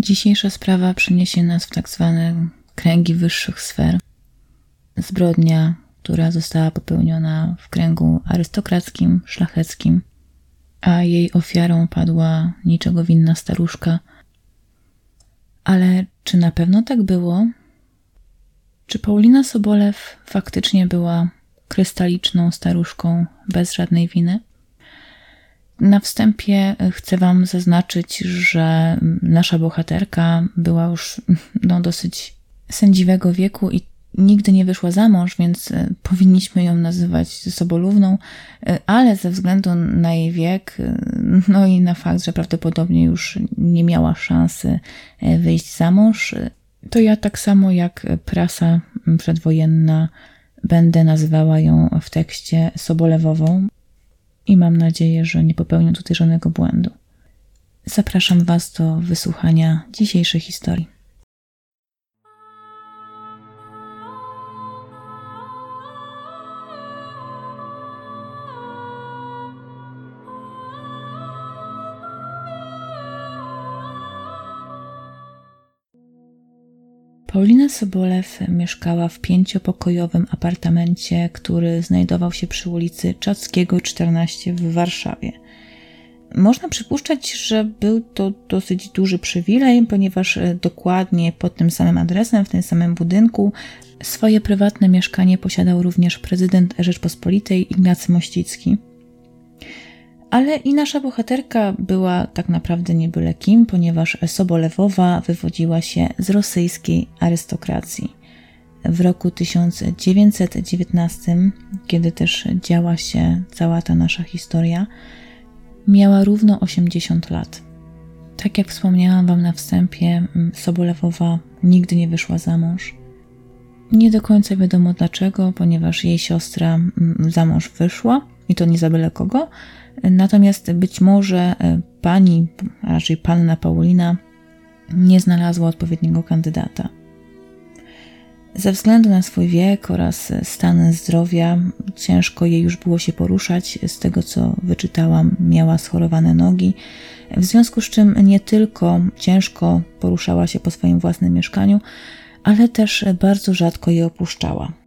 Dzisiejsza sprawa przeniesie nas w tak zwane kręgi wyższych sfer. Zbrodnia, która została popełniona w kręgu arystokrackim, szlacheckim, a jej ofiarą padła niczego winna staruszka. Ale czy na pewno tak było? Czy Paulina Sobolew faktycznie była krystaliczną staruszką bez żadnej winy? Na wstępie chcę Wam zaznaczyć, że nasza bohaterka była już no, dosyć sędziwego wieku i nigdy nie wyszła za mąż, więc e, powinniśmy ją nazywać Sobolówną, e, ale ze względu na jej wiek, e, no i na fakt, że prawdopodobnie już nie miała szansy wyjść za mąż, to ja tak samo jak prasa przedwojenna będę nazywała ją w tekście Sobolewową i mam nadzieję, że nie popełnię tutaj żadnego błędu. Zapraszam Was do wysłuchania dzisiejszej historii. Paulina Sobolew mieszkała w pięciopokojowym apartamencie, który znajdował się przy ulicy Czackiego 14 w Warszawie. Można przypuszczać, że był to dosyć duży przywilej, ponieważ dokładnie pod tym samym adresem, w tym samym budynku, swoje prywatne mieszkanie posiadał również prezydent Rzeczpospolitej Ignacy Mościcki. Ale i nasza bohaterka była tak naprawdę nie byle kim, ponieważ Sobolewowa wywodziła się z rosyjskiej arystokracji. W roku 1919, kiedy też działa się cała ta nasza historia, miała równo 80 lat. Tak jak wspomniałam Wam na wstępie, Sobolewowa nigdy nie wyszła za mąż. Nie do końca wiadomo dlaczego, ponieważ jej siostra za mąż wyszła i to nie za byle kogo, Natomiast być może e, pani, a raczej panna Paulina, nie znalazła odpowiedniego kandydata. Ze względu na swój wiek oraz stan zdrowia, ciężko jej już było się poruszać. Z tego co wyczytałam, miała schorowane nogi, w związku z czym nie tylko ciężko poruszała się po swoim własnym mieszkaniu, ale też bardzo rzadko je opuszczała.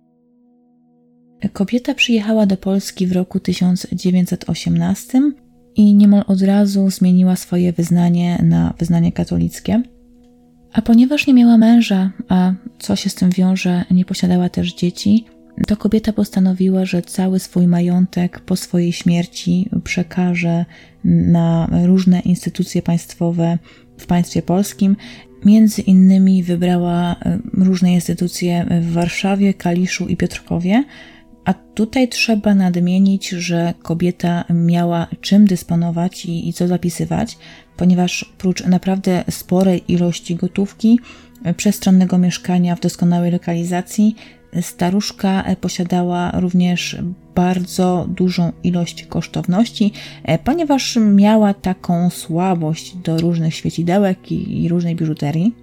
Kobieta przyjechała do Polski w roku 1918 i niemal od razu zmieniła swoje wyznanie na wyznanie katolickie. A ponieważ nie miała męża, a co się z tym wiąże, nie posiadała też dzieci, to kobieta postanowiła, że cały swój majątek po swojej śmierci przekaże na różne instytucje państwowe w państwie polskim. Między innymi wybrała e, różne instytucje w Warszawie, Kaliszu i Piotrkowie, a tutaj trzeba nadmienić, że kobieta miała czym dysponować i, i co zapisywać, ponieważ prócz naprawdę sporej ilości gotówki, przestronnego mieszkania w doskonałej lokalizacji, staruszka posiadała również bardzo dużą ilość kosztowności, ponieważ miała taką słabość do różnych świecidełek i, i różnej biżuterii.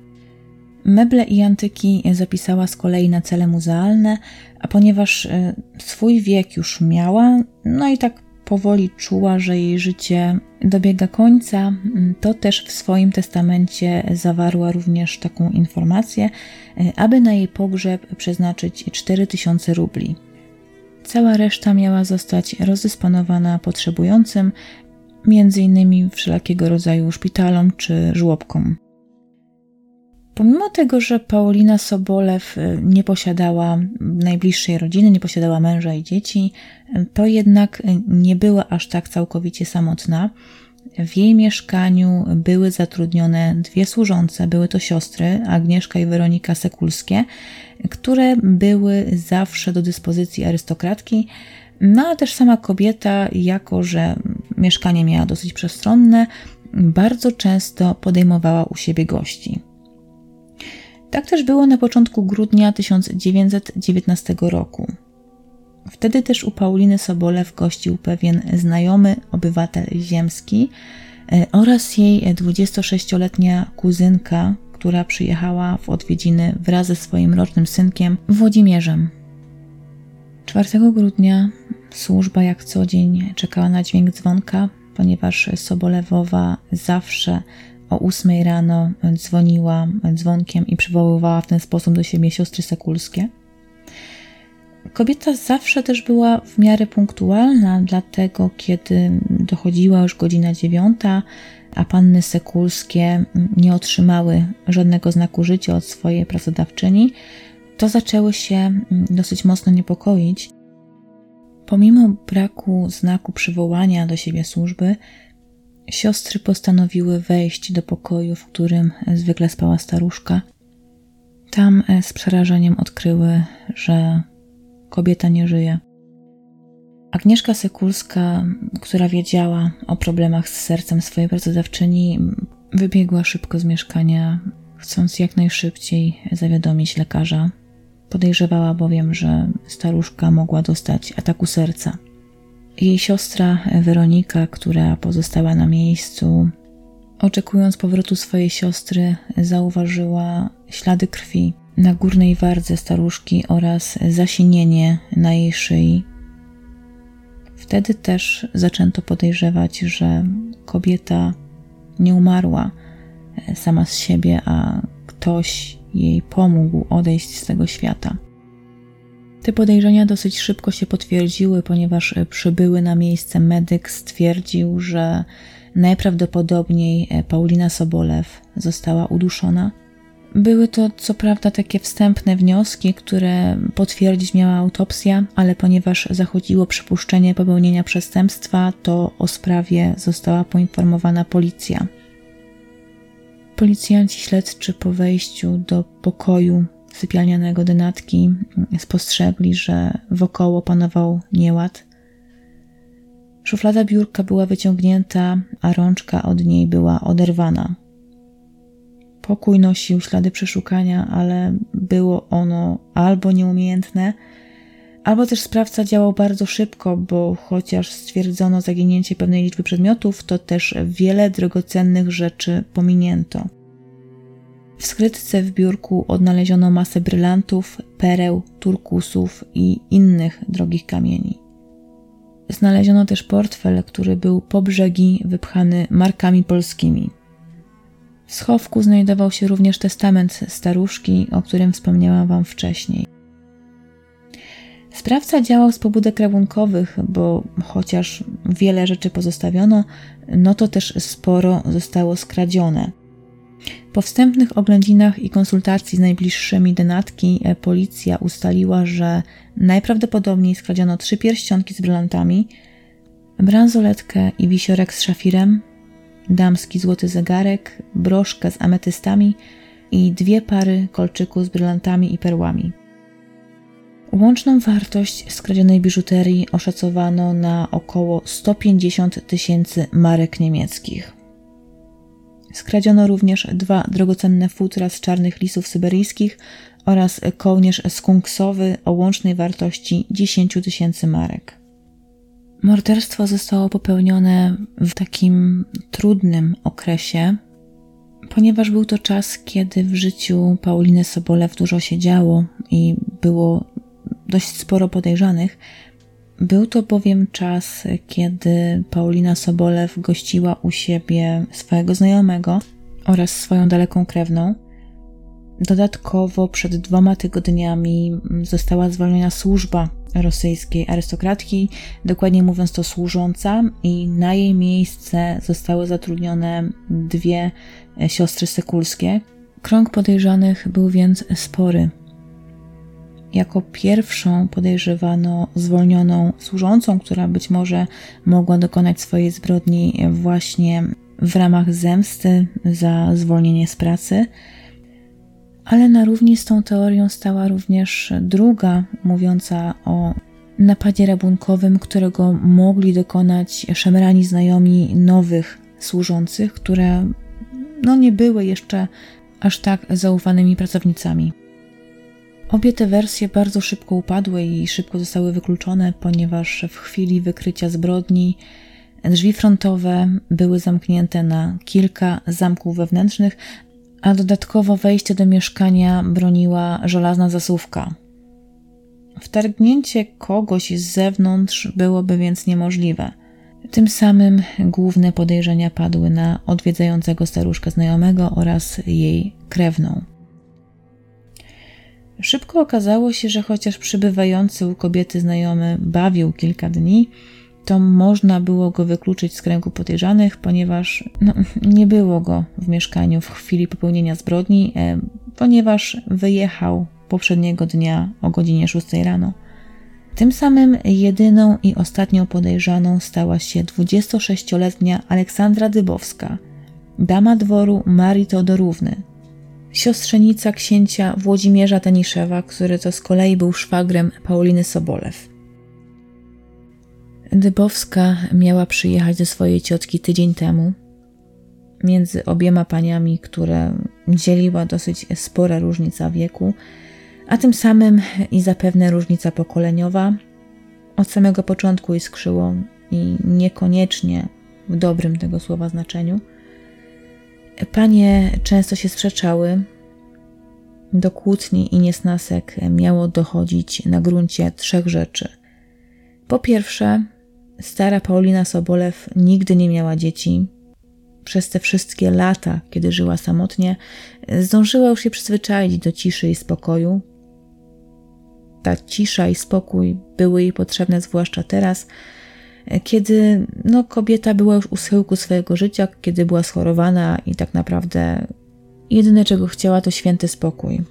Meble i antyki zapisała z kolei na cele muzealne, a ponieważ e, swój wiek już miała, no i tak powoli czuła, że jej życie dobiega końca, to też w swoim testamencie zawarła również taką informację, e, aby na jej pogrzeb przeznaczyć 4000 rubli. Cała reszta miała zostać rozdysponowana potrzebującym, między innymi wszelkiego rodzaju szpitalom czy żłobkom. Pomimo tego, że Paulina Sobolew y, nie posiadała najbliższej rodziny, nie posiadała męża i dzieci, to jednak nie była aż tak całkowicie samotna. W jej mieszkaniu były zatrudnione dwie służące, były to siostry Agnieszka i Weronika Sekulskie, które były zawsze do dyspozycji arystokratki, no a też sama kobieta, jako że mieszkanie miała dosyć przestronne, bardzo często podejmowała u siebie gości. Tak też było na początku grudnia 1919 roku. Wtedy też u Pauliny Sobolew gościł pewien znajomy obywatel ziemski e, oraz jej 26-letnia kuzynka, która przyjechała w odwiedziny wraz ze swoim rocznym synkiem Włodzimierzem. 4 grudnia służba jak co dzień czekała na dźwięk dzwonka, ponieważ Sobolewowa zawsze o ósmej rano dzwoniła dzwonkiem i przywoływała w ten sposób do siebie siostry sekulskie. Kobieta zawsze też była w miarę punktualna, dlatego kiedy dochodziła już godzina dziewiąta, a panny sekulskie nie otrzymały żadnego znaku życia od swojej pracodawczyni, to zaczęły się dosyć mocno niepokoić. Pomimo braku znaku przywołania do siebie służby, siostry postanowiły wejść do pokoju, w którym zwykle spała staruszka. Tam e, z przerażeniem odkryły, że kobieta nie żyje. Agnieszka Sekulska, która wiedziała o problemach z sercem swojej pracodawczyni, wybiegła szybko z mieszkania, chcąc jak najszybciej zawiadomić lekarza. Podejrzewała bowiem, że staruszka mogła dostać ataku serca. Jej siostra Weronika, która pozostała na miejscu, oczekując powrotu swojej siostry, zauważyła ślady krwi na górnej wardze staruszki oraz zasinienie na jej szyi. Wtedy też zaczęto podejrzewać, że kobieta nie umarła sama z siebie, a ktoś jej pomógł odejść z tego świata. Te podejrzenia dosyć szybko się potwierdziły, ponieważ przybyły na miejsce medyk stwierdził, że najprawdopodobniej Paulina Sobolew została uduszona. Były to co prawda takie wstępne wnioski, które potwierdzić miała autopsja, ale ponieważ zachodziło przypuszczenie popełnienia przestępstwa, to o sprawie została poinformowana policja. Policjanci śledczy po wejściu do pokoju sypialnianego denatki spostrzegli, że wokoło panował nieład. Szuflada biurka była wyciągnięta, a rączka od niej była oderwana. Pokój nosił ślady przeszukania, ale było ono albo nieumiejętne, albo też sprawca działał bardzo szybko, bo chociaż stwierdzono zaginięcie pewnej liczby przedmiotów, to też wiele drogocennych rzeczy pominięto. W skrytce w biurku odnaleziono masę brylantów, pereł, turkusów i innych drogich kamieni. Znaleziono też portfel, który był po brzegi wypchany markami polskimi. W schowku znajdował się również testament staruszki, o którym wspomniałam Wam wcześniej. Sprawca działał z pobudek rabunkowych, bo chociaż wiele rzeczy pozostawiono, no to też sporo zostało skradzione. Po wstępnych oględzinach i konsultacji z najbliższymi denatki e, policja ustaliła, że najprawdopodobniej skradziono trzy pierścionki z brylantami, bransoletkę i wisiorek z szafirem, damski złoty zegarek, broszkę z ametystami i dwie pary kolczyków z brylantami i perłami. Łączną wartość skradzionej biżuterii oszacowano na około 150 tysięcy marek niemieckich. Skradziono również dwa drogocenne futra z czarnych lisów syberyjskich oraz kołnierz skunksowy o łącznej wartości 10 tysięcy marek. Morderstwo zostało popełnione w takim trudnym okresie, ponieważ był to czas, kiedy w życiu Pauliny Sobolew dużo się działo i było dość sporo podejrzanych. Był to bowiem czas, kiedy Paulina Sobolew gościła u siebie swojego znajomego oraz swoją daleką krewną. Dodatkowo przed dwoma tygodniami została zwolniona służba rosyjskiej arystokratki, dokładnie mówiąc to służąca, i na jej miejsce zostały zatrudnione dwie siostry sekulskie. Krąg podejrzanych był więc spory. Jako pierwszą podejrzewano zwolnioną służącą, która być może mogła dokonać swojej zbrodni właśnie w ramach zemsty za zwolnienie z pracy. Ale na równi z tą teorią stała również druga, mówiąca o napadzie rabunkowym, którego mogli dokonać szemrani znajomi nowych służących, które no nie były jeszcze aż tak zaufanymi pracownicami. Obie te wersje bardzo szybko upadły i szybko zostały wykluczone, ponieważ w chwili wykrycia zbrodni drzwi frontowe były zamknięte na kilka zamków wewnętrznych, a dodatkowo wejście do mieszkania broniła żelazna zasuwka. Wtargnięcie kogoś z zewnątrz byłoby więc niemożliwe. Tym samym główne podejrzenia padły na odwiedzającego staruszkę znajomego oraz jej krewną. Szybko okazało się, że chociaż przybywający u kobiety znajomy bawił kilka dni, to można było go wykluczyć z kręgu podejrzanych, ponieważ no, nie było go w mieszkaniu w chwili popełnienia zbrodni, e, ponieważ wyjechał poprzedniego dnia o godzinie 6 rano. Tym samym jedyną i ostatnią podejrzaną stała się 26-letnia Aleksandra Dybowska, dama dworu Marii Teodorówny, siostrzenica księcia Włodzimierza Taniszewa, który to z kolei był szwagrem Pauliny Sobolew. Dybowska miała przyjechać do swojej ciotki tydzień temu. Między obiema paniami, które dzieliła dosyć spora różnica wieku, a tym samym i zapewne różnica pokoleniowa, od samego początku iskrzyło i niekoniecznie w dobrym tego słowa znaczeniu. Panie często się sprzeczały. Do kłótni i niesnasek miało dochodzić na gruncie trzech rzeczy. Po pierwsze, stara Paulina Sobolew nigdy nie miała dzieci. Przez te wszystkie lata, kiedy żyła samotnie, zdążyła już się przyzwyczaić do ciszy i spokoju, ta cisza i spokój były jej potrzebne, zwłaszcza teraz, kiedy no, kobieta była już u schyłku swojego życia, kiedy była schorowana i tak naprawdę jedyne czego chciała to święty spokój.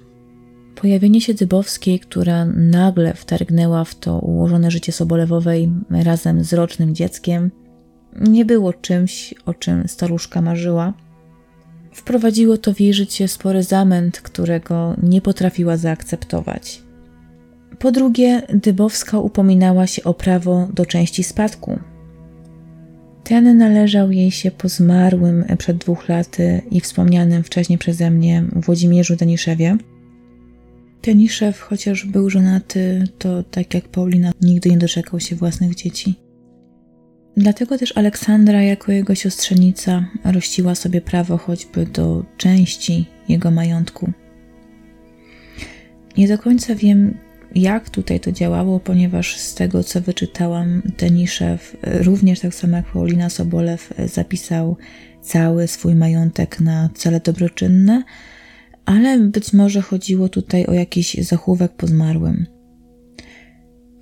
Pojawienie się Dybowskiej, która nagle wtargnęła w to ułożone życie Sobolewowej razem z rocznym dzieckiem, nie było czymś, o czym staruszka marzyła. Wprowadziło to w jej życie spory zamęt, którego nie potrafiła zaakceptować. Po drugie, Dybowska upominała się o prawo do części spadku. Ten należał jej się po zmarłym przed dwóch laty i wspomnianym wcześniej przeze mnie Włodzimierzu Deniszewie. Deniszew, chociaż był żonaty, to tak jak Paulina, nigdy nie doczekał się własnych dzieci. Dlatego też Aleksandra, jako jego siostrzenica, rościła sobie prawo choćby do części jego majątku. Nie do końca wiem, jak tutaj to działało, ponieważ z tego co wyczytałam, Deniszew, również tak samo jak Paulina Sobolew, zapisał cały swój majątek na cele dobroczynne, ale być może chodziło tutaj o jakiś zachówek po zmarłym.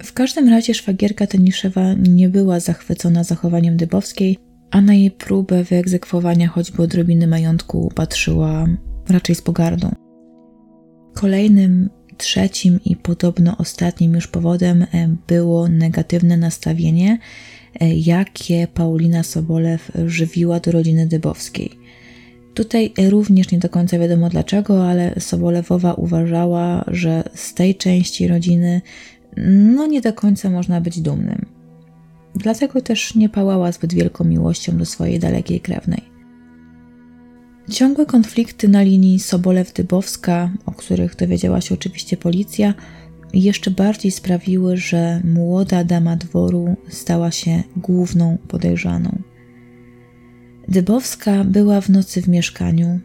W każdym razie szwagierka Teniszewa nie była zachwycona zachowaniem Dybowskiej, a na jej próbę wyegzekwowania choćby odrobiny majątku patrzyła raczej z pogardą. Kolejnym Trzecim i podobno ostatnim już powodem e, było negatywne nastawienie, e, jakie Paulina Sobolew żywiła do rodziny Dybowskiej. Tutaj również nie do końca wiadomo dlaczego, ale Sobolewowa uważała, że z tej części rodziny no nie do końca można być dumnym. Dlatego też nie pałała zbyt wielką miłością do swojej dalekiej krewnej. Ciągłe konflikty na linii Sobolew-Dybowska, o których dowiedziała się oczywiście policja, jeszcze bardziej sprawiły, że młoda dama dworu stała się główną podejrzaną. Dybowska była w nocy w mieszkaniu,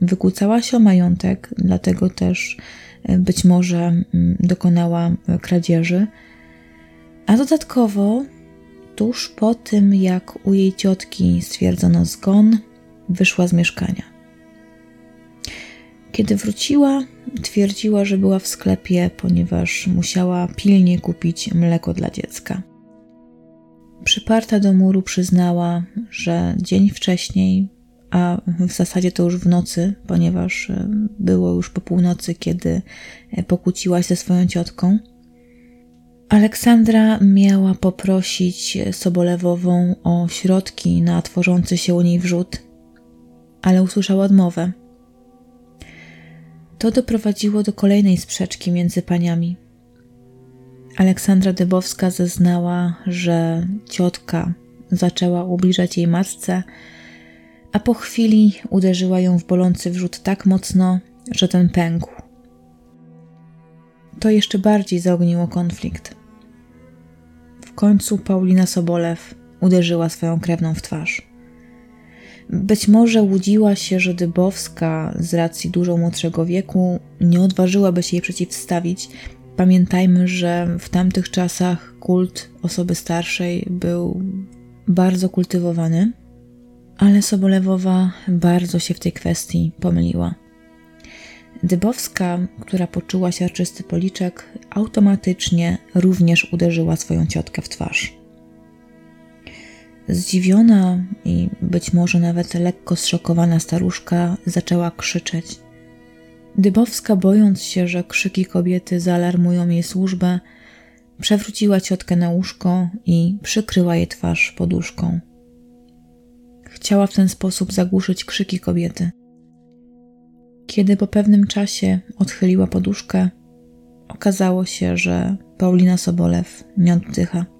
wykłócała się o majątek, dlatego też e, być może mm, dokonała e, kradzieży, a dodatkowo tuż po tym, jak u jej ciotki stwierdzono zgon, wyszła z mieszkania. Kiedy wróciła, twierdziła, że była w sklepie, ponieważ musiała pilnie kupić mleko dla dziecka. Przyparta do muru przyznała, że dzień wcześniej, a w zasadzie to już w nocy, ponieważ e, było już po północy, kiedy e, pokłóciła się ze swoją ciotką, Aleksandra miała poprosić Sobolewową o środki na tworzący się u niej wrzód ale usłyszała odmowę. To doprowadziło do kolejnej sprzeczki między paniami. Aleksandra Dybowska zeznała, że ciotka zaczęła ubliżać jej matce, a po chwili uderzyła ją w bolący wrzód tak mocno, że ten pękł. To jeszcze bardziej zaogniło konflikt. W końcu Paulina Sobolew uderzyła swoją krewną w twarz. Być może łudziła się, że Dybowska z racji dużo młodszego wieku nie odważyłaby się jej przeciwstawić. Pamiętajmy, że w tamtych czasach kult osoby starszej był bardzo kultywowany, ale Sobolewowa bardzo się w tej kwestii pomyliła. Dybowska, która poczuła siarczysty policzek, automatycznie również uderzyła swoją ciotkę w twarz. Zdziwiona i być może nawet lekko zszokowana staruszka zaczęła krzyczeć. Dybowska, bojąc się, że krzyki kobiety zaalarmują jej służbę, przewróciła ciotkę na łóżko i przykryła jej twarz poduszką. Chciała w ten sposób zagłuszyć krzyki kobiety. Kiedy po pewnym czasie odchyliła poduszkę, okazało się, że Paulina Sobolew nie oddycha.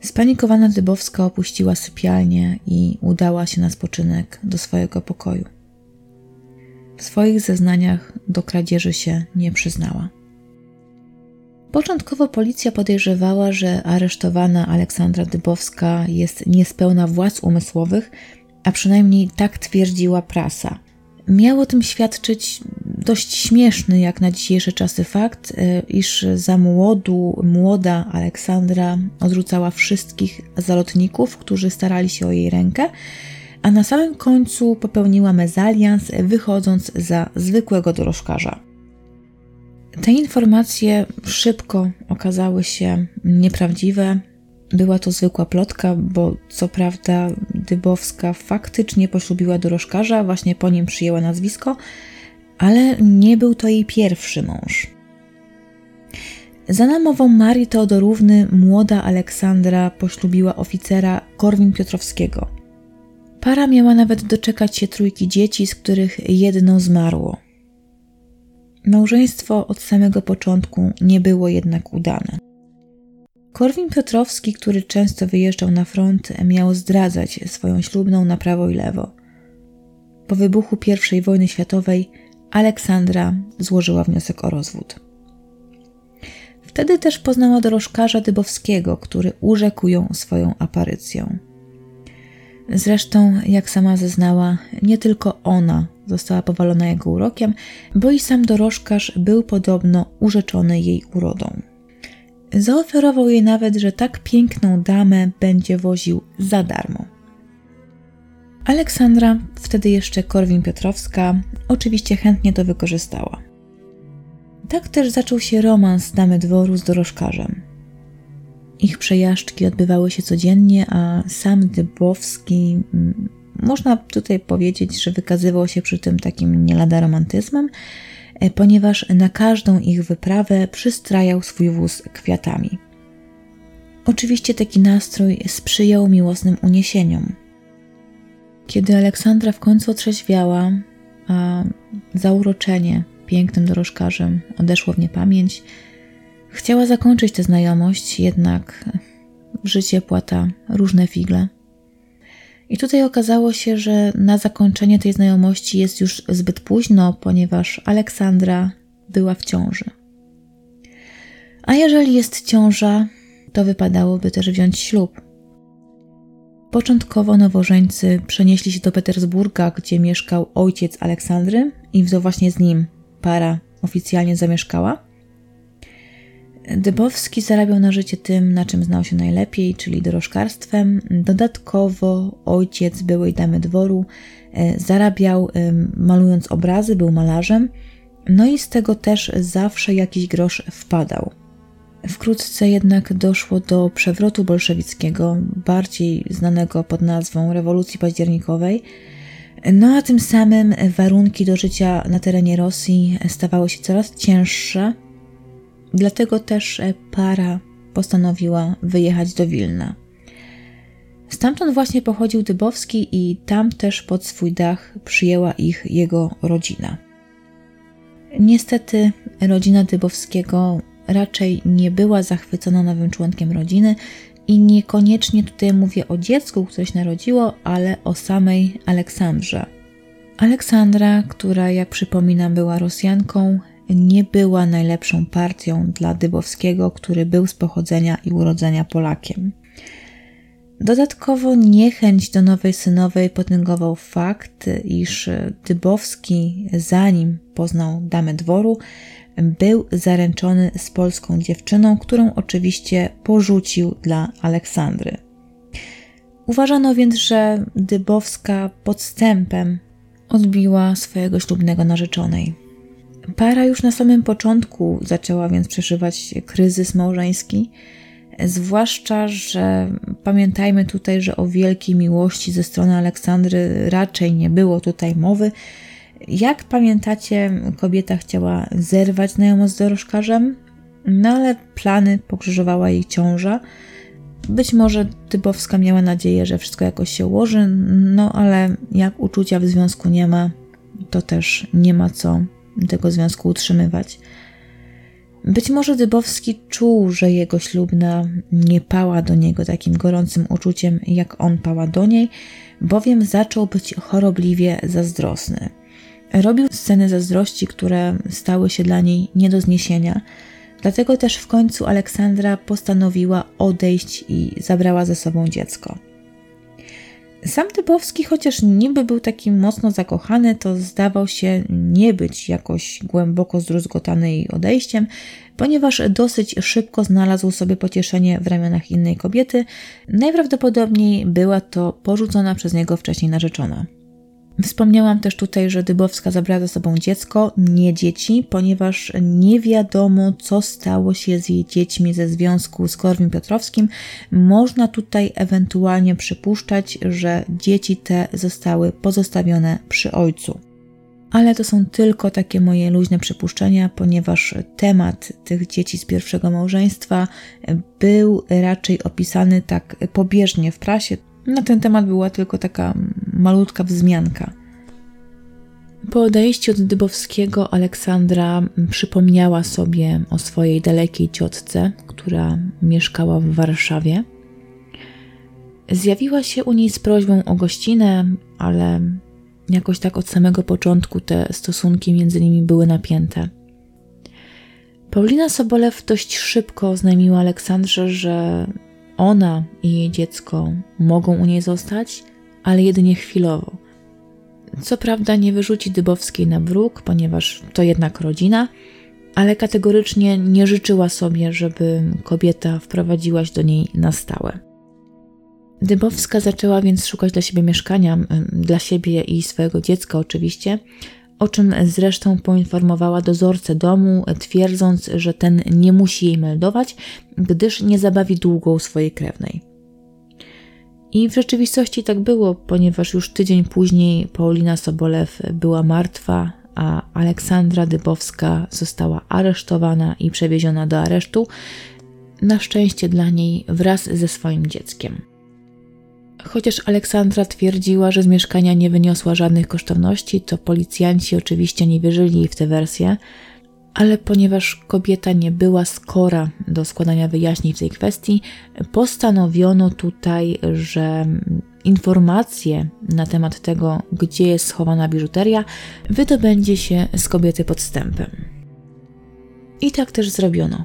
Spanikowana Dybowska opuściła sypialnię i udała się na spoczynek do swojego pokoju. W swoich zeznaniach do kradzieży się nie przyznała. Początkowo policja podejrzewała, że aresztowana Aleksandra Dybowska jest niespełna władz umysłowych, a przynajmniej tak twierdziła prasa. Miał o tym świadczyć dość śmieszny jak na dzisiejsze czasy fakt, e, iż za młodu, młoda Aleksandra odrzucała wszystkich zalotników, którzy starali się o jej rękę, a na samym końcu popełniła mezalians, wychodząc za zwykłego dorożkarza. Te informacje szybko okazały się nieprawdziwe. Była to zwykła plotka, bo co prawda Dybowska faktycznie poślubiła dorożkarza, właśnie po nim przyjęła nazwisko, ale nie był to jej pierwszy mąż. Za namową Marii Teodorówny młoda Aleksandra poślubiła oficera Korwin Piotrowskiego. Para miała nawet doczekać się trójki dzieci, z których jedno zmarło. Małżeństwo od samego początku nie było jednak udane. Korwin Piotrowski, który często wyjeżdżał na front, miał zdradzać swoją ślubną na prawo i lewo. Po wybuchu I wojny światowej Aleksandra złożyła wniosek o rozwód. Wtedy też poznała dorożkarza Dybowskiego, który urzekł ją swoją aparycją. Zresztą, jak sama zeznała, nie tylko ona została powalona jego urokiem, bo i sam dorożkarz był podobno urzeczony jej urodą. Zaoferował jej nawet, że tak piękną damę będzie woził za darmo. Aleksandra, wtedy jeszcze Korwin-Piotrowska, oczywiście chętnie to wykorzystała. Tak też zaczął się romans damy dworu z dorożkarzem. Ich przejażdżki odbywały się codziennie, a sam Dybowski, mm, można tutaj powiedzieć, że wykazywał się przy tym takim nie lada romantyzmem, e, ponieważ na każdą ich wyprawę przystrajał swój wóz kwiatami. Oczywiście taki nastrój sprzyjał miłosnym uniesieniom. Kiedy Aleksandra w końcu otrzeźwiała, a zauroczenie pięknym dorożkarzem odeszło w niepamięć, chciała zakończyć tę znajomość, jednak życie płata różne figle. I tutaj okazało się, że na zakończenie tej znajomości jest już zbyt późno, ponieważ Aleksandra była w ciąży. A jeżeli jest ciąża, to wypadałoby też wziąć ślub. Początkowo nowożeńcy przenieśli się do Petersburga, gdzie mieszkał ojciec Aleksandry i właśnie z nim para oficjalnie zamieszkała. Dybowski zarabiał na życie tym, na czym znał się najlepiej, czyli dorożkarstwem. Dodatkowo ojciec byłej damy dworu e, zarabiał malując obrazy, był malarzem, no i z tego też zawsze jakiś grosz wpadał. Wkrótce jednak doszło do przewrotu bolszewickiego, bardziej znanego pod nazwą rewolucji październikowej. No a tym samym warunki do życia na terenie Rosji stawały się coraz cięższe. Dlatego też para postanowiła wyjechać do Wilna. Stamtąd właśnie pochodził Dybowski i tam też pod swój dach przyjęła ich jego rodzina. Niestety rodzina Dybowskiego raczej nie była zachwycona nowym członkiem rodziny i niekoniecznie tutaj mówię o dziecku, które się narodziło, ale o samej Aleksandrze. Aleksandra, która jak przypominam była Rosjanką, nie była najlepszą partią dla Dybowskiego, który był z pochodzenia i urodzenia Polakiem. Dodatkowo niechęć do nowej synowej potęgował fakt, iż Dybowski, zanim poznał damę dworu, był zaręczony z polską dziewczyną, którą oczywiście porzucił dla Aleksandry. Uważano więc, że Dybowska podstępem odbiła swojego ślubnego narzeczonej. Para już na samym początku zaczęła więc przeżywać kryzys małżeński, zwłaszcza, że pamiętajmy tutaj, że o wielkiej miłości ze strony Aleksandry raczej nie było tutaj mowy. Jak pamiętacie, kobieta chciała zerwać znajomość z dorożkarzem, no ale plany pokrzyżowała jej ciąża. Być może Dybowska miała nadzieję, że wszystko jakoś się ułoży, no ale jak uczucia w związku nie ma, to też nie ma co tego związku utrzymywać. Być może Dybowski czuł, że jego ślubna nie pała do niego takim gorącym uczuciem, jak on pała do niej, bowiem zaczął być chorobliwie zazdrosny. Robił sceny zazdrości, które stały się dla niej nie do zniesienia, dlatego też w końcu Aleksandra postanowiła odejść i zabrała ze sobą dziecko. Sam Dybowski, chociaż niby był taki mocno zakochany, to zdawał się nie być jakoś głęboko zdruzgotany jej odejściem, ponieważ dosyć szybko znalazł sobie pocieszenie w ramionach innej kobiety. Najprawdopodobniej była to porzucona przez niego wcześniej narzeczona. Wspomniałam też tutaj, że Dybowska zabrała ze sobą dziecko, nie dzieci, ponieważ nie wiadomo, co stało się z jej dziećmi ze związku z Korwin Piotrowskim. Można tutaj ewentualnie przypuszczać, że dzieci te zostały pozostawione przy ojcu. Ale to są tylko takie moje luźne przypuszczenia, ponieważ temat tych dzieci z pierwszego małżeństwa był raczej opisany tak pobieżnie w prasie. Na ten temat była tylko taka malutka wzmianka. Po odejściu od Dybowskiego Aleksandra przypomniała sobie o swojej dalekiej ciotce, która mieszkała w Warszawie. Zjawiła się u niej z prośbą o gościnę, ale jakoś tak od samego początku te stosunki między nimi były napięte. Paulina Sobolew dość szybko oznajmiła Aleksandrze, że ona i jej dziecko mogą u niej zostać, ale jedynie chwilowo. Co prawda nie wyrzuci Dybowskiej na bruk, ponieważ to jednak rodzina, ale kategorycznie nie życzyła sobie, żeby kobieta wprowadziła się do niej na stałe. Dybowska zaczęła więc szukać dla siebie mieszkania, dla siebie i swojego dziecka oczywiście, o czym zresztą poinformowała dozorcę domu, twierdząc, że ten nie musi jej meldować, gdyż nie zabawi długą swojej krewnej. I w rzeczywistości tak było, ponieważ już tydzień później Paulina Sobolew była martwa, a Aleksandra Dybowska została aresztowana i przewieziona do aresztu, na szczęście dla niej wraz ze swoim dzieckiem. Chociaż Aleksandra twierdziła, że z mieszkania nie wyniosła żadnych kosztowności, to policjanci oczywiście nie wierzyli jej w tę wersję, ale ponieważ kobieta nie była skora do składania wyjaśnień w tej kwestii, postanowiono tutaj, że informacje na temat tego, gdzie jest schowana biżuteria, wydobędzie się z kobiety podstępem. I tak też zrobiono.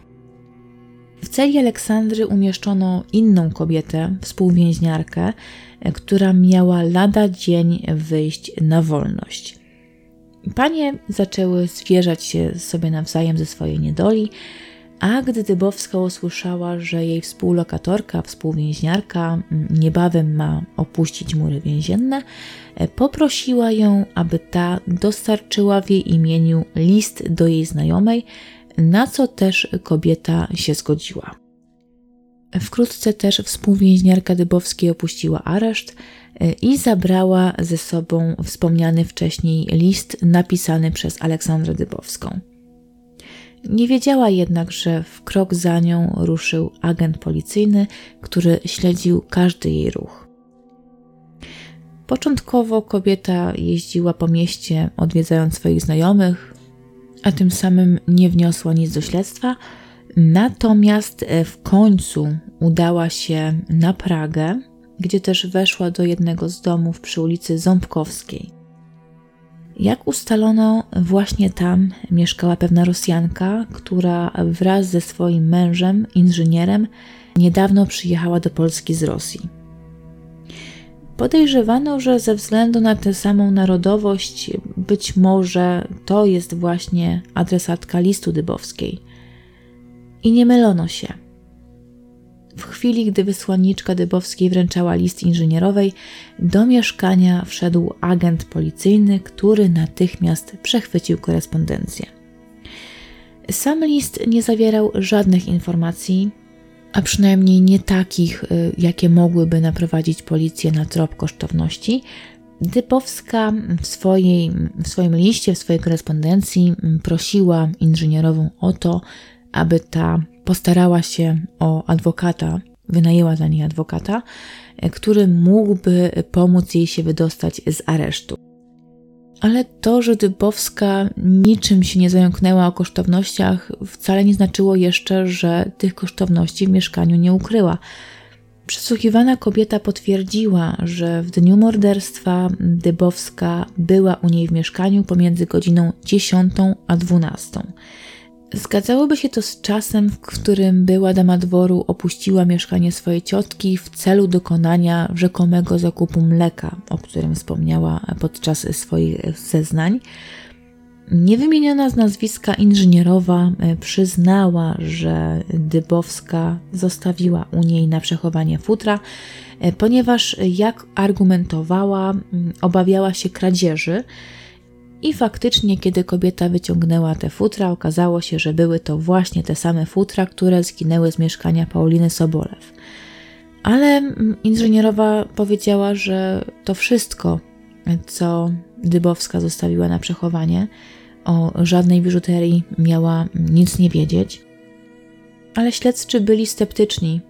W celi Aleksandry umieszczono inną kobietę, współwięźniarkę, która miała lada dzień wyjść na wolność. Panie zaczęły zwierzać się sobie nawzajem ze swojej niedoli, a gdy Dybowska usłyszała, że jej współlokatorka, współwięźniarka niebawem ma opuścić mury więzienne, poprosiła ją, aby ta dostarczyła w jej imieniu list do jej znajomej, na co też kobieta się zgodziła. Wkrótce też współwięźniarka Dybowskiej opuściła areszt e, i zabrała ze sobą wspomniany wcześniej list napisany przez Aleksandrę Dybowską. Nie wiedziała jednak, że w krok za nią ruszył agent policyjny, który śledził każdy jej ruch. Początkowo kobieta jeździła po mieście, odwiedzając swoich znajomych, a tym samym nie wniosła nic do śledztwa. Natomiast e, w końcu udała się na Pragę, gdzie też weszła do jednego z domów przy ulicy Ząbkowskiej. Jak ustalono, właśnie tam mieszkała pewna Rosjanka, która wraz ze swoim mężem, inżynierem, niedawno przyjechała do Polski z Rosji. Podejrzewano, że ze względu na tę samą narodowość, być może to jest właśnie adresatka listu Dybowskiej. I nie mylono się. w chwili, gdy wysłanniczka Dybowskiej wręczała list inżynierowej, do mieszkania wszedł agent policyjny, który natychmiast przechwycił korespondencję. Sam list nie zawierał żadnych informacji, a przynajmniej nie takich, y, jakie mogłyby naprowadzić policję na trop kosztowności. Dybowska w, swojej, w swoim liście, w swojej korespondencji prosiła inżynierową o to, aby ta postarała się o adwokata, wynajęła dla niej adwokata, e, który mógłby pomóc jej się wydostać z aresztu. Ale to, że Dybowska niczym się nie zająknęła o kosztownościach, wcale nie znaczyło jeszcze, że tych kosztowności w mieszkaniu nie ukryła. Przesłuchiwana kobieta potwierdziła, że w dniu morderstwa Dybowska była u niej w mieszkaniu pomiędzy godziną 10 a 12. Zgadzałoby się to z czasem, w którym była dama dworu opuściła mieszkanie swojej ciotki w celu dokonania rzekomego zakupu mleka, o którym wspomniała podczas swoich zeznań. Niewymieniona z nazwiska inżynierowa e, przyznała, że Dybowska zostawiła u niej na przechowanie futra, e, ponieważ, jak argumentowała, obawiała się kradzieży i faktycznie, kiedy kobieta wyciągnęła te futra, okazało się, że były to właśnie te same futra, które zginęły z mieszkania Pauliny Sobolew. Ale mm, inżynierowa powiedziała, że to wszystko, co Dybowska zostawiła na przechowanie, o żadnej biżuterii miała nic nie wiedzieć. Ale śledczy byli sceptyczni.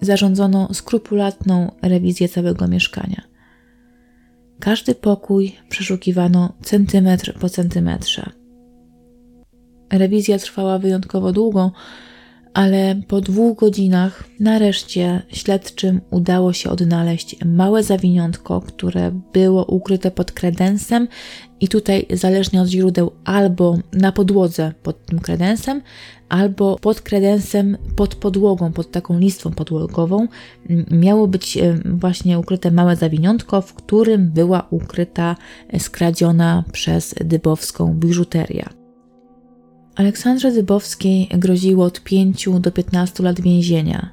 Zarządzono skrupulatną rewizję całego mieszkania. Każdy pokój przeszukiwano centymetr po centymetrze. Rewizja trwała wyjątkowo długo, ale po dwóch godzinach nareszcie śledczym udało się odnaleźć małe zawiniątko, które było ukryte pod kredensem i tutaj zależnie od źródeł albo na podłodze pod tym kredensem, albo pod kredensem pod podłogą, pod taką listwą podłogową miało być e, właśnie ukryte małe zawiniątko, w którym była ukryta skradziona przez Dybowską biżuteria. Aleksandrze Dybowskiej groziło od 5 do 15 lat więzienia.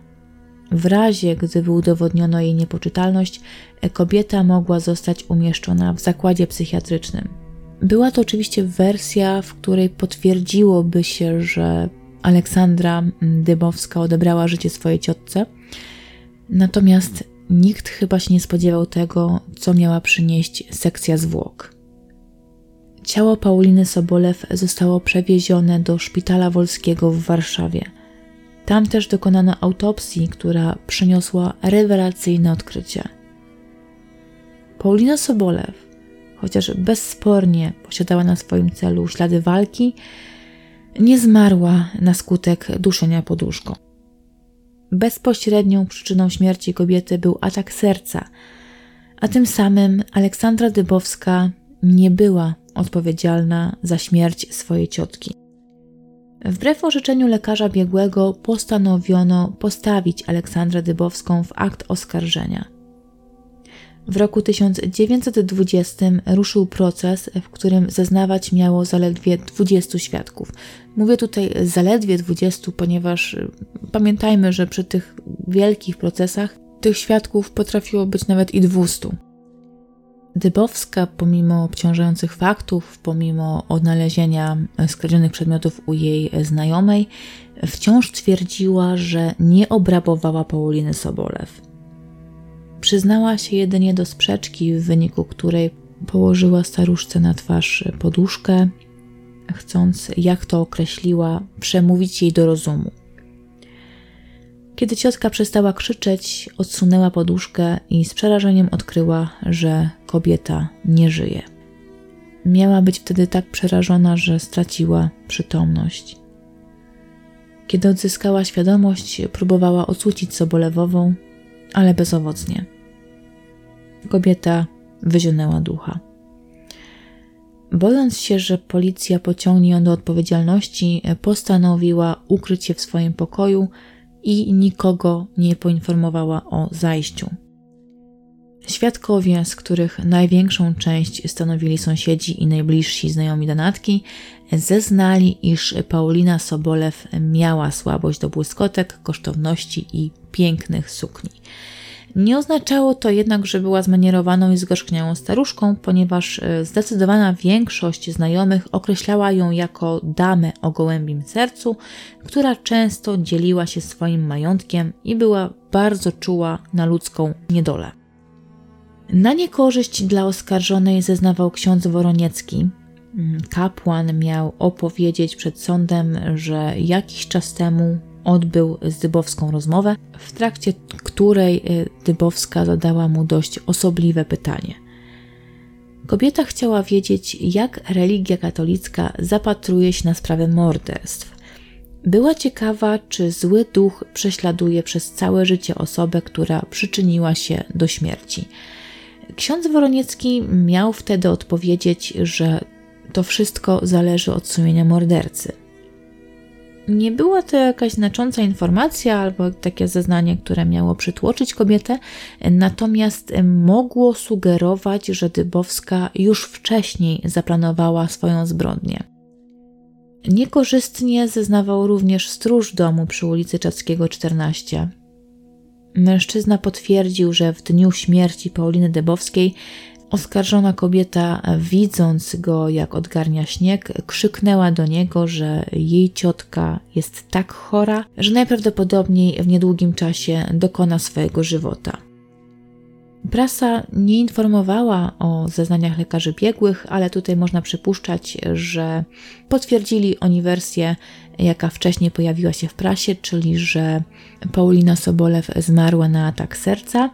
W razie, gdyby udowodniono jej niepoczytalność, kobieta mogła zostać umieszczona w zakładzie psychiatrycznym. Była to oczywiście wersja, w której potwierdziłoby się, że Aleksandra Dybowska odebrała życie swojej ciotce, natomiast nikt chyba się nie spodziewał tego, co miała przynieść sekcja zwłok. Ciało Pauliny Sobolew zostało przewiezione do szpitala wolskiego w Warszawie. Tam też dokonano autopsji, która przyniosła rewelacyjne odkrycie. Paulina Sobolew, chociaż bezspornie posiadała na swoim celu ślady walki, nie zmarła na skutek duszenia poduszką. Bezpośrednią przyczyną śmierci kobiety był atak serca, a tym samym Aleksandra Dybowska nie była odpowiedzialna za śmierć swojej ciotki. Wbrew orzeczeniu lekarza biegłego postanowiono postawić Aleksandrę Dybowską w akt oskarżenia. W roku 1920 ruszył proces, w którym zeznawać miało zaledwie 20 świadków. Mówię tutaj zaledwie 20, ponieważ y, pamiętajmy, że przy tych wielkich procesach tych świadków potrafiło być nawet i 200. Dybowska, pomimo obciążających faktów, pomimo odnalezienia skradzionych przedmiotów u jej znajomej, wciąż twierdziła, że nie obrabowała Pauliny Sobolew. Przyznała się jedynie do sprzeczki, w wyniku której położyła staruszce na twarz poduszkę, chcąc, jak to określiła, przemówić jej do rozumu. Kiedy ciotka przestała krzyczeć, odsunęła poduszkę i z przerażeniem odkryła, że kobieta nie żyje. Miała być wtedy tak przerażona, że straciła przytomność. Kiedy odzyskała świadomość, próbowała ocucić Sobolewową, ale bezowocnie. Kobieta wyzionęła ducha. Bojąc się, że policja pociągnie ją do odpowiedzialności, postanowiła ukryć się w swoim pokoju i nikogo nie poinformowała o zajściu. Świadkowie, z których największą część stanowili sąsiedzi i najbliżsi znajomi Donatki, zeznali, iż Paulina Sobolew miała słabość do błyskotek, kosztowności i pięknych sukni. Nie oznaczało to jednak, że była zmanierowaną i zgorzkniałą staruszką, ponieważ e, zdecydowana większość znajomych określała ją jako damę o gołębim sercu, która często dzieliła się swoim majątkiem i była bardzo czuła na ludzką niedolę. Na niekorzyść dla oskarżonej zeznawał ksiądz Woroniecki. Mm, kapłan miał opowiedzieć przed sądem, że jakiś czas temu odbył z Dybowską rozmowę, w trakcie której y, Dybowska zadała mu dość osobliwe pytanie. Kobieta chciała wiedzieć, jak religia katolicka zapatruje się na sprawę morderstw. Była ciekawa, czy zły duch prześladuje przez całe życie osobę, która przyczyniła się do śmierci. Ksiądz Woroniecki miał wtedy odpowiedzieć, że to wszystko zależy od sumienia mordercy. Nie była to jakaś znacząca informacja albo takie zeznanie, które miało przytłoczyć kobietę, natomiast mogło sugerować, że Dybowska już wcześniej zaplanowała swoją zbrodnię. Niekorzystnie zeznawał również stróż domu przy ulicy Czackiego 14. Mężczyzna potwierdził, że w dniu śmierci Pauliny Dybowskiej Oskarżona kobieta, widząc go jak odgarnia śnieg, krzyknęła do niego, że jej ciotka jest tak chora, że najprawdopodobniej w niedługim czasie dokona swojego żywota. Prasa nie informowała o zeznaniach lekarzy biegłych, ale tutaj można przypuszczać, że potwierdzili oni wersję, jaka wcześniej pojawiła się w prasie, czyli że Paulina Sobolew zmarła na atak serca,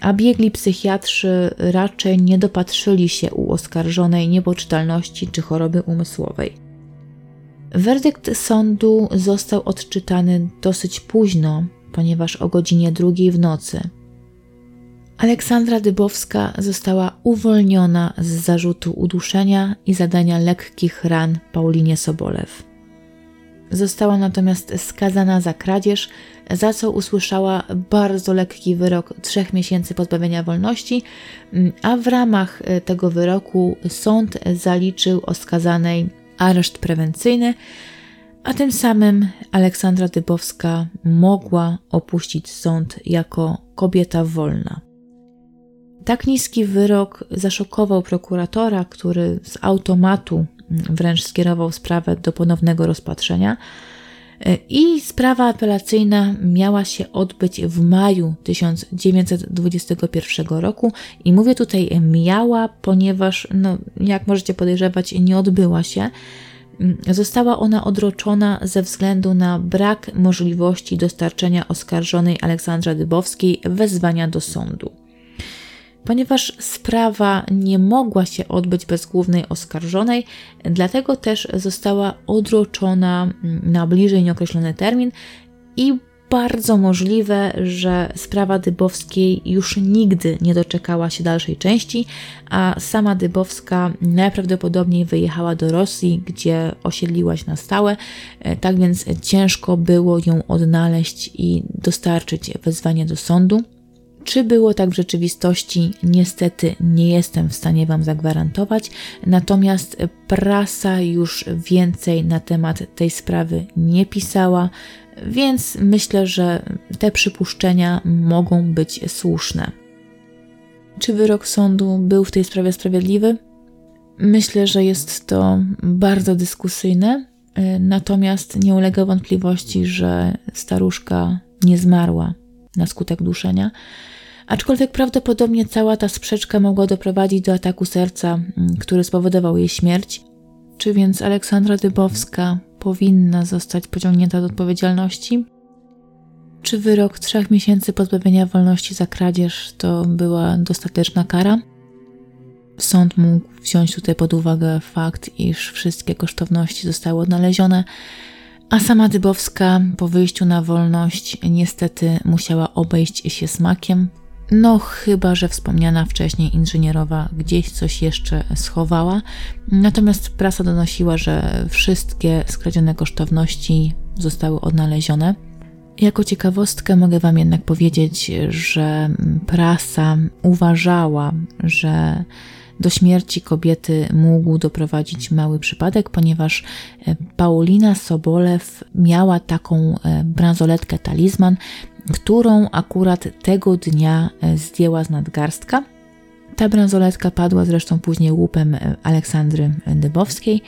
a biegli psychiatrzy raczej nie dopatrzyli się u oskarżonej niepoczytalności czy choroby umysłowej. Werdykt sądu został odczytany dosyć późno, ponieważ o godzinie drugiej w nocy. Aleksandra Dybowska została uwolniona z zarzutu uduszenia i zadania lekkich ran Paulinie Sobolew. Została natomiast skazana za kradzież, za co usłyszała bardzo lekki wyrok trzech miesięcy pozbawienia wolności, a w ramach e, tego wyroku sąd zaliczył oskazanej areszt prewencyjny, a tym samym Aleksandra Dybowska mogła opuścić sąd jako kobieta wolna. Tak niski wyrok zaszokował prokuratora, który z automatu wręcz skierował sprawę do ponownego rozpatrzenia. I sprawa apelacyjna miała się odbyć w maju 1921 roku. I mówię tutaj miała, ponieważ, no, jak możecie podejrzewać, nie odbyła się. Została ona odroczona ze względu na brak możliwości dostarczenia oskarżonej Aleksandra Dybowskiej wezwania do sądu. Ponieważ sprawa nie mogła się odbyć bez głównej oskarżonej, dlatego też została odroczona na bliżej nieokreślony termin i bardzo możliwe, że sprawa Dybowskiej już nigdy nie doczekała się dalszej części, a sama Dybowska najprawdopodobniej wyjechała do Rosji, gdzie osiedliła się na stałe, tak więc ciężko było ją odnaleźć i dostarczyć wezwanie do sądu. Czy było tak w rzeczywistości? Niestety nie jestem w stanie Wam zagwarantować, natomiast prasa już więcej na temat tej sprawy nie pisała, więc myślę, że te przypuszczenia mogą być słuszne. Czy wyrok sądu był w tej sprawie sprawiedliwy? Myślę, że jest to bardzo dyskusyjne, natomiast nie ulega wątpliwości, że staruszka nie zmarła na skutek duszenia aczkolwiek prawdopodobnie cała ta sprzeczka mogła doprowadzić do ataku serca, mm, który spowodował jej śmierć. Czy więc Aleksandra Dybowska powinna zostać pociągnięta do odpowiedzialności? Czy wyrok trzech miesięcy pozbawienia wolności za kradzież to była dostateczna kara? Sąd mógł wziąć tutaj pod uwagę fakt, iż wszystkie kosztowności zostały odnalezione, a sama Dybowska po wyjściu na wolność niestety musiała obejść się smakiem, no, chyba że wspomniana wcześniej inżynierowa gdzieś coś jeszcze schowała. Natomiast prasa donosiła, że wszystkie skradzione kosztowności zostały odnalezione. Jako ciekawostkę mogę Wam jednak powiedzieć, że prasa uważała, że do śmierci kobiety mógł doprowadzić mały przypadek, ponieważ e, Paulina Sobolew miała taką e, bransoletkę talizman, którą akurat tego dnia e, zdjęła z nadgarstka. Ta bransoletka padła zresztą później łupem Aleksandry Dybowskiej.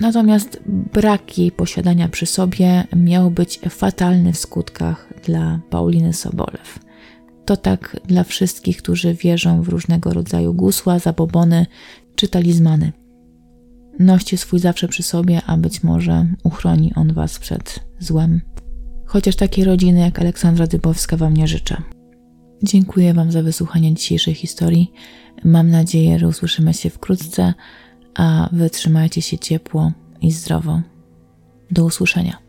Natomiast brak jej posiadania przy sobie miał być fatalny w skutkach dla Pauliny Sobolew. To tak dla wszystkich, którzy wierzą w różnego rodzaju gusła, zabobony czy talizmany. Noście swój zawsze przy sobie, a być może uchroni on was przed złem. Chociaż takiej rodziny jak Aleksandra Dybowska wam nie życzę. Dziękuję wam za wysłuchanie dzisiejszej historii. Mam nadzieję, że usłyszymy się wkrótce, a wy trzymajcie się ciepło i zdrowo. Do usłyszenia.